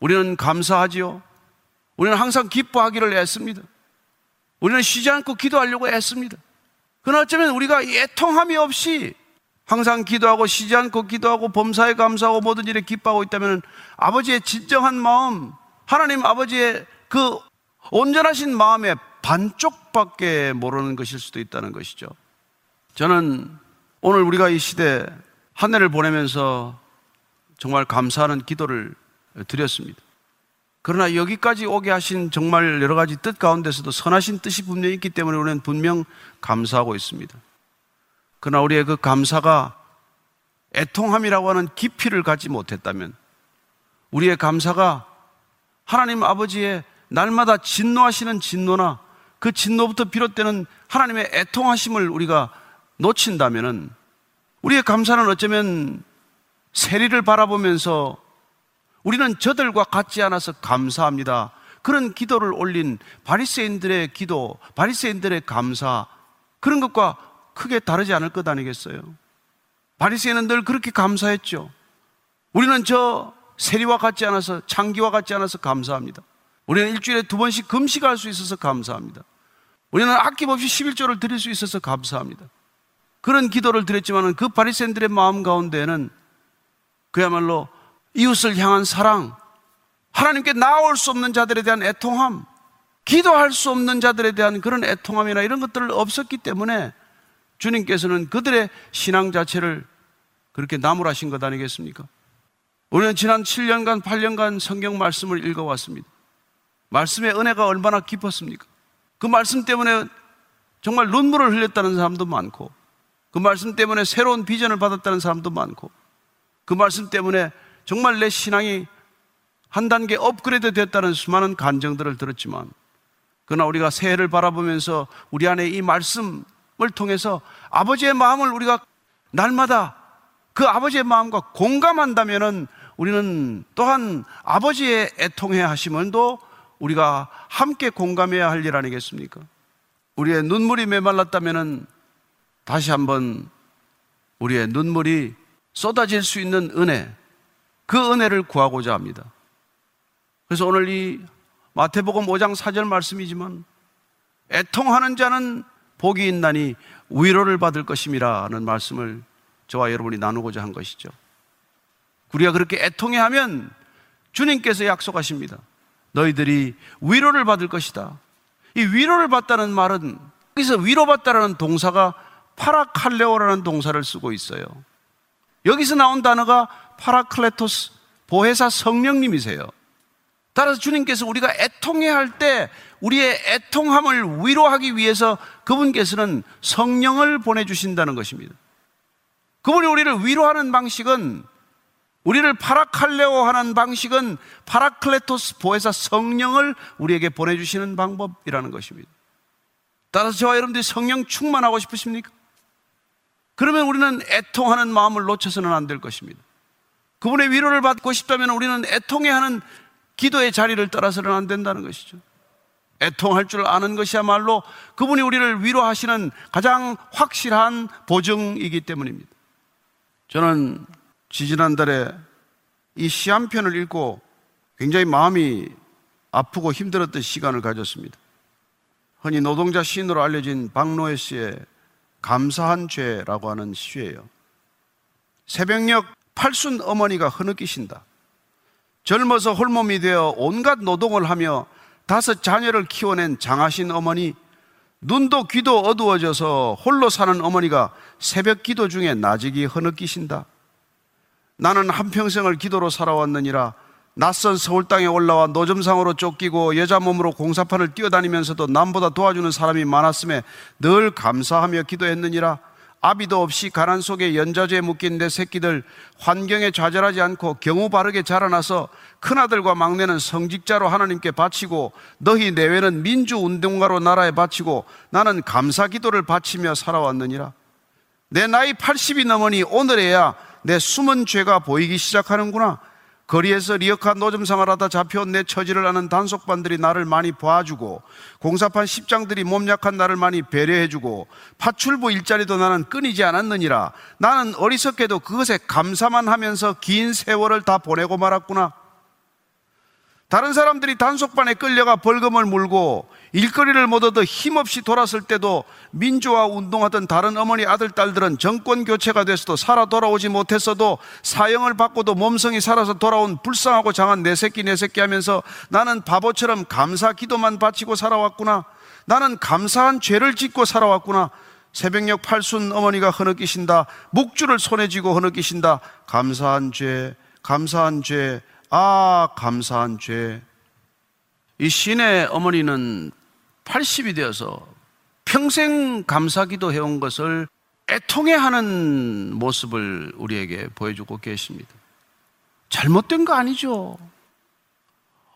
우리는 감사하지요. 우리는 항상 기뻐하기를 애씁니다. 우리는 쉬지 않고 기도하려고 애씁니다. 그러나 어쩌면 우리가 애통함이 없이 항상 기도하고 쉬지 않고 기도하고 범사에 감사하고 모든 일에 기뻐하고 있다면 아버지의 진정한 마음, 하나님 아버지의 그 온전하신 마음에 반쪽밖에 모르는 것일 수도 있다는 것이죠. 저는 오늘 우리가 이 시대 한 해를 보내면서 정말 감사하는 기도를 드렸습니다. 그러나 여기까지 오게 하신 정말 여러 가지 뜻 가운데서도 선하신 뜻이 분명히 있기 때문에 우리는 분명 감사하고 있습니다. 그러나 우리의 그 감사가 애통함이라고 하는 깊이를 갖지 못했다면 우리의 감사가 하나님 아버지의 날마다 진노하시는 진노나 그 진노부터 비롯되는 하나님의 애통하심을 우리가 놓친다면은 우리의 감사는 어쩌면 세리를 바라보면서 우리는 저들과 같지 않아서 감사합니다. 그런 기도를 올린 바리새인들의 기도, 바리새인들의 감사 그런 것과 크게 다르지 않을 것 아니겠어요? 바리새인은 늘 그렇게 감사했죠. 우리는 저 세리와 같지 않아서 창기와 같지 않아서 감사합니다. 우리는 일주일에 두 번씩 금식할 수 있어서 감사합니다. 우리는 아낌없이 11조를 드릴 수 있어서 감사합니다. 그런 기도를 드렸지만 그 바리새인들의 마음 가운데는 그야말로 이웃을 향한 사랑, 하나님께 나올 수 없는 자들에 대한 애통함, 기도할 수 없는 자들에 대한 그런 애통함이나 이런 것들 없었기 때문에 주님께서는 그들의 신앙 자체를 그렇게 나무라신 것 아니겠습니까? 우리는 지난 7년간, 8년간 성경 말씀을 읽어왔습니다. 말씀의 은혜가 얼마나 깊었습니까? 그 말씀 때문에 정말 눈물을 흘렸다는 사람도 많고, 그 말씀 때문에 새로운 비전을 받았다는 사람도 많고, 그 말씀 때문에 정말 내 신앙이 한 단계 업그레이드 됐다는 수많은 간정들을 들었지만, 그러나 우리가 새해를 바라보면서 우리 안에 이 말씀을 통해서 아버지의 마음을 우리가 날마다 그 아버지의 마음과 공감한다면은 우리는 또한 아버지의 애통해 하심을도 우리가 함께 공감해야 할 일 아니겠습니까? 우리의 눈물이 메말랐다면 다시 한번 우리의 눈물이 쏟아질 수 있는 은혜, 그 은혜를 구하고자 합니다. 그래서 오늘 이 마태복음 5장 4절 말씀이지만 애통하는 자는 복이 있나니 위로를 받을 것임이라는 말씀을 저와 여러분이 나누고자 한 것이죠. 우리가 그렇게 애통해 하면 주님께서 약속하십니다. 너희들이 위로를 받을 것이다. 이 위로를 받다는 말은 여기서 위로받다라는 동사가 파라칼레오라는 동사를 쓰고 있어요. 여기서 나온 단어가 παράκλητος 보혜사 성령님이세요. 따라서 주님께서 우리가 애통해 할때 우리의 애통함을 위로하기 위해서 그분께서는 성령을 보내주신다는 것입니다. 그분이 우리를 위로하는 방식은 우리를 παρακαλέω 하는 방식은 παράκλητος 보혜사 성령을 우리에게 보내주시는 방법이라는 것입니다. 따라서 저와 여러분들이 성령 충만하고 싶으십니까? 그러면 우리는 애통하는 마음을 놓쳐서는 안 될 것입니다. 그분의 위로를 받고 싶다면 우리는 애통해 하는 기도의 자리를 떠나서는 안 된다는 것이죠. 애통할 줄 아는 것이야말로 그분이 우리를 위로하시는 가장 확실한 보증이기 때문입니다. 저는 지지난달에 이 시 한 편을 읽고 굉장히 마음이 아프고 힘들었던 시간을 가졌습니다. 흔히 노동자 시인으로 알려진 박노해 씨의 감사한 죄라고 하는 시예요. 새벽녘 팔순 어머니가 흐느끼신다. 젊어서 홀몸이 되어 온갖 노동을 하며 다섯 자녀를 키워낸 장하신 어머니, 눈도 귀도 어두워져서 홀로 사는 어머니가 새벽 기도 중에 나직이 흐느끼신다. 나는 한평생을 기도로 살아왔느니라. 낯선 서울 땅에 올라와 노점상으로 쫓기고 여자 몸으로 공사판을 뛰어다니면서도 남보다 도와주는 사람이 많았음에 늘 감사하며 기도했느니라. 아비도 없이 가난 속에 연자주에 묶인 내 새끼들 환경에 좌절하지 않고 경우 바르게 자라나서 큰아들과 막내는 성직자로 하나님께 바치고 너희 내외는 민주운동가로 나라에 바치고 나는 감사 기도를 바치며 살아왔느니라. 내 나이 80이 넘으니 오늘에야 내 숨은 죄가 보이기 시작하는구나. 거리에서 리어카 노점상을 하다 잡혀온 내 처지를 아는 단속반들이 나를 많이 봐주고 공사판 십장들이 몸 약한 나를 많이 배려해주고 파출부 일자리도 나는 끊이지 않았느니라. 나는 어리석게도 그것에 감사만 하면서 긴 세월을 다 보내고 말았구나. 다른 사람들이 단속반에 끌려가 벌금을 물고 일거리를 못 얻어 힘없이 돌았을 때도 민주화 운동하던 다른 어머니 아들 딸들은 정권 교체가 됐어도 살아 돌아오지 못했어도 사형을 받고도 몸성이 살아서 돌아온 불쌍하고 장한 내 새끼 내 새끼 하면서 나는 바보처럼 감사 기도만 바치고 살아왔구나. 나는 감사한 죄를 짓고 살아왔구나. 새벽녘 팔순 어머니가 흐느끼신다. 묵주를 손에 쥐고 흐느끼신다. 감사한 죄, 감사한 죄, 아, 감사한 죄. 이 신의 어머니는 80이 되어서 평생 감사기도 해온 것을 애통해 하는 모습을 우리에게 보여주고 계십니다. 잘못된 거 아니죠.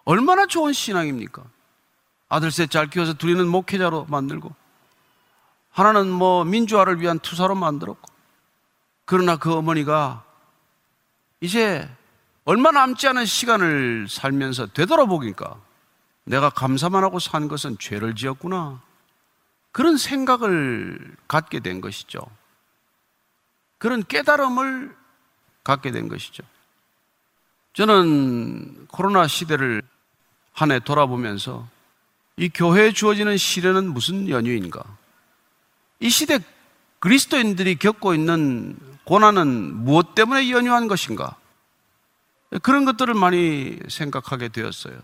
얼마나 좋은 신앙입니까? 아들 셋 잘 키워서 둘이는 목회자로 만들고, 하나는 뭐 민주화를 위한 투사로 만들었고, 그러나 그 어머니가 이제 얼마 남지 않은 시간을 살면서 되돌아보니까 내가 감사만 하고 산 것은 죄를 지었구나. 그런 생각을 갖게 된 것이죠. 그런 깨달음을 갖게 된 것이죠. 저는 코로나 시대를 한 해 돌아보면서 이 교회에 주어지는 시련은 무슨 연유인가? 이 시대 그리스도인들이 겪고 있는 고난은 무엇 때문에 연유한 것인가? 그런 것들을 많이 생각하게 되었어요.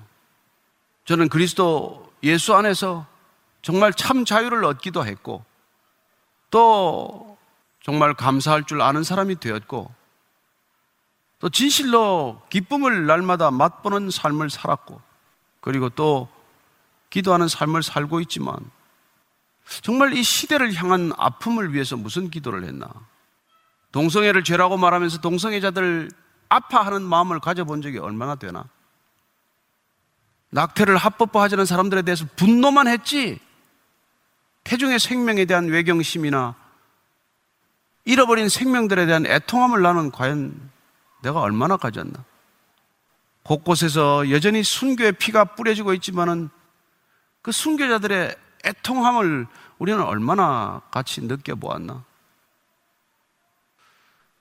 저는 그리스도 예수 안에서 정말 참 자유를 얻기도 했고 또 정말 감사할 줄 아는 사람이 되었고 또 진실로 기쁨을 날마다 맛보는 삶을 살았고 그리고 또 기도하는 삶을 살고 있지만 정말 이 시대를 향한 아픔을 위해서 무슨 기도를 했나? 동성애를 죄라고 말하면서 동성애자들 아파하는 마음을 가져본 적이 얼마나 되나? 낙태를 합법화하자는 사람들에 대해서 분노만 했지 태중의 생명에 대한 외경심이나 잃어버린 생명들에 대한 애통함을 나는 과연 내가 얼마나 가졌나? 곳곳에서 여전히 순교의 피가 뿌려지고 있지만은 그 순교자들의 애통함을 우리는 얼마나 같이 느껴보았나?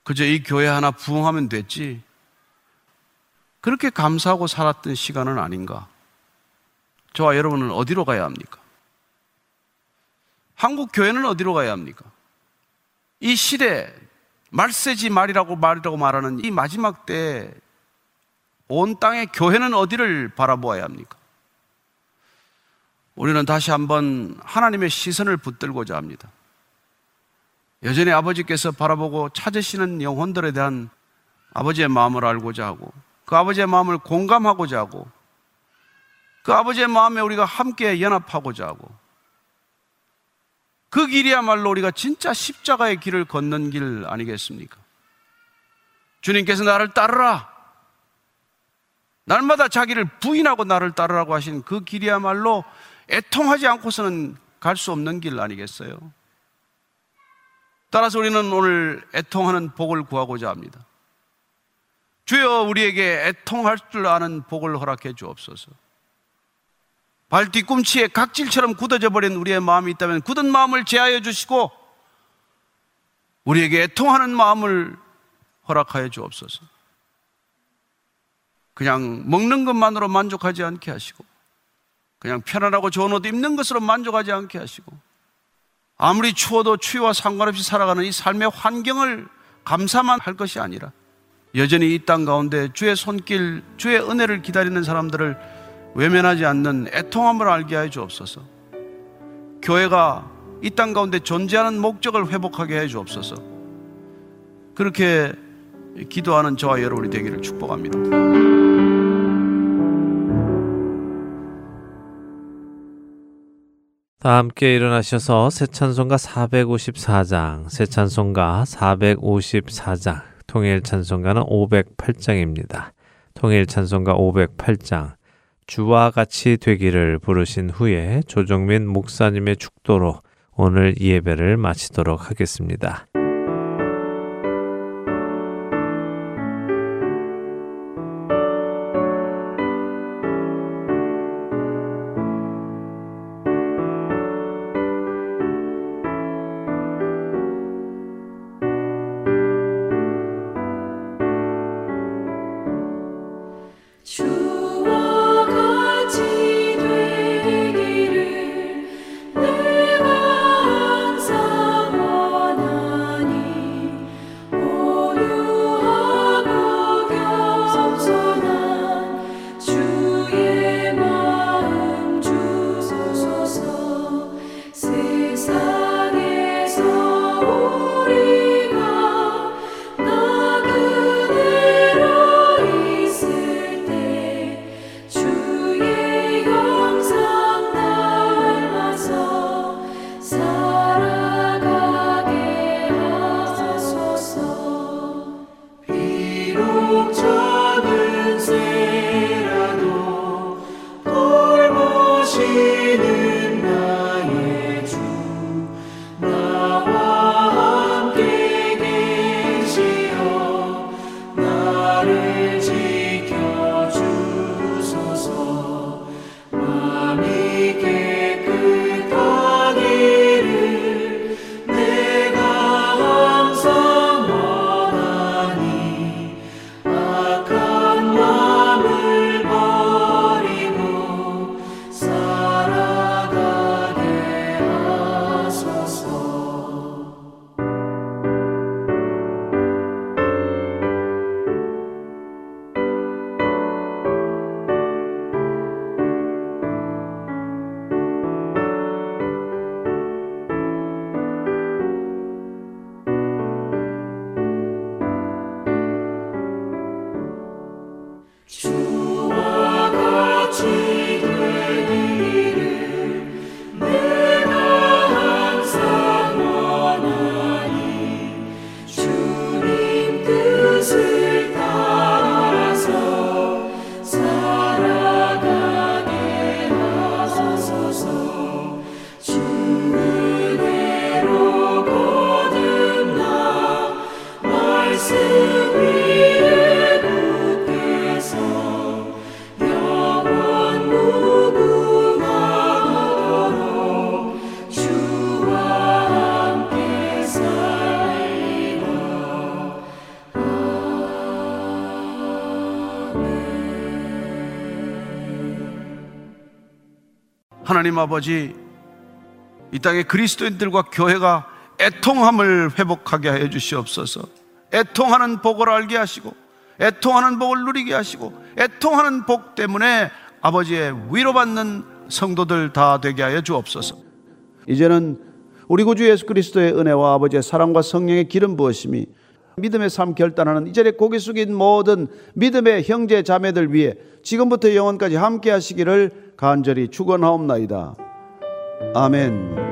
그저 이 교회 하나 부흥하면 됐지. 그렇게 감사하고 살았던 시간은 아닌가? 저와 여러분은 어디로 가야 합니까? 한국 교회는 어디로 가야 합니까? 이 시대 말세지 말이라고 말이라고 말하는 이 마지막 때 온 땅의 교회는 어디를 바라보아야 합니까? 우리는 다시 한번 하나님의 시선을 붙들고자 합니다. 여전히 아버지께서 바라보고 찾으시는 영혼들에 대한 아버지의 마음을 알고자 하고 그 아버지의 마음을 공감하고자 하고 그 아버지의 마음에 우리가 함께 연합하고자 하고 그 길이야말로 우리가 진짜 십자가의 길을 걷는 길 아니겠습니까? 주님께서 나를 따르라. 날마다 자기를 부인하고 나를 따르라고 하신 그 길이야말로 애통하지 않고서는 갈 수 없는 길 아니겠어요? 따라서 우리는 오늘 애통하는 복을 구하고자 합니다. 주여 우리에게 애통할 줄 아는 복을 허락해 주옵소서. 발 뒤꿈치에 각질처럼 굳어져 버린 우리의 마음이 있다면 굳은 마음을 제하여 주시고 우리에게 애통하는 마음을 허락하여 주옵소서. 그냥 먹는 것만으로 만족하지 않게 하시고 그냥 편안하고 좋은 옷 입는 것으로 만족하지 않게 하시고 아무리 추워도 추위와 상관없이 살아가는 이 삶의 환경을 감사만 할 것이 아니라 여전히 이 땅 가운데 주의 손길, 주의 은혜를 기다리는 사람들을 외면하지 않는 애통함을 알게 하여 주옵소서. 교회가 이 땅 가운데 존재하는 목적을 회복하게 해 주옵소서. 그렇게 기도하는 저와 여러분이 되기를 축복합니다.
다 함께 일어나셔서 새 찬송가 454장, 새 찬송가 454장, 통일 찬송가는 508장입니다. 통일 찬송가 508장, 주와 같이 되기를 부르신 후에 조정민 목사님의 축도로 오늘 예배를 마치도록 하겠습니다.
하나님 아버지 이 땅의 그리스도인들과 교회가 애통함을 회복하게 하여 주시옵소서. 애통하는 복을 알게 하시고 애통하는 복을 누리게 하시고 애통하는 복 때문에 아버지의 위로받는 성도들 다 되게 하여 주옵소서. 이제는 우리 구주 예수 그리스도의 은혜와 아버지의 사랑과 성령의 기름 부으심이 믿음의 삶 결단하는 이 자리에 고개 숙인 모든 믿음의 형제 자매들 위해 지금부터 영원까지 함께 하시기를 간절히 축원하옵나이다. 아멘.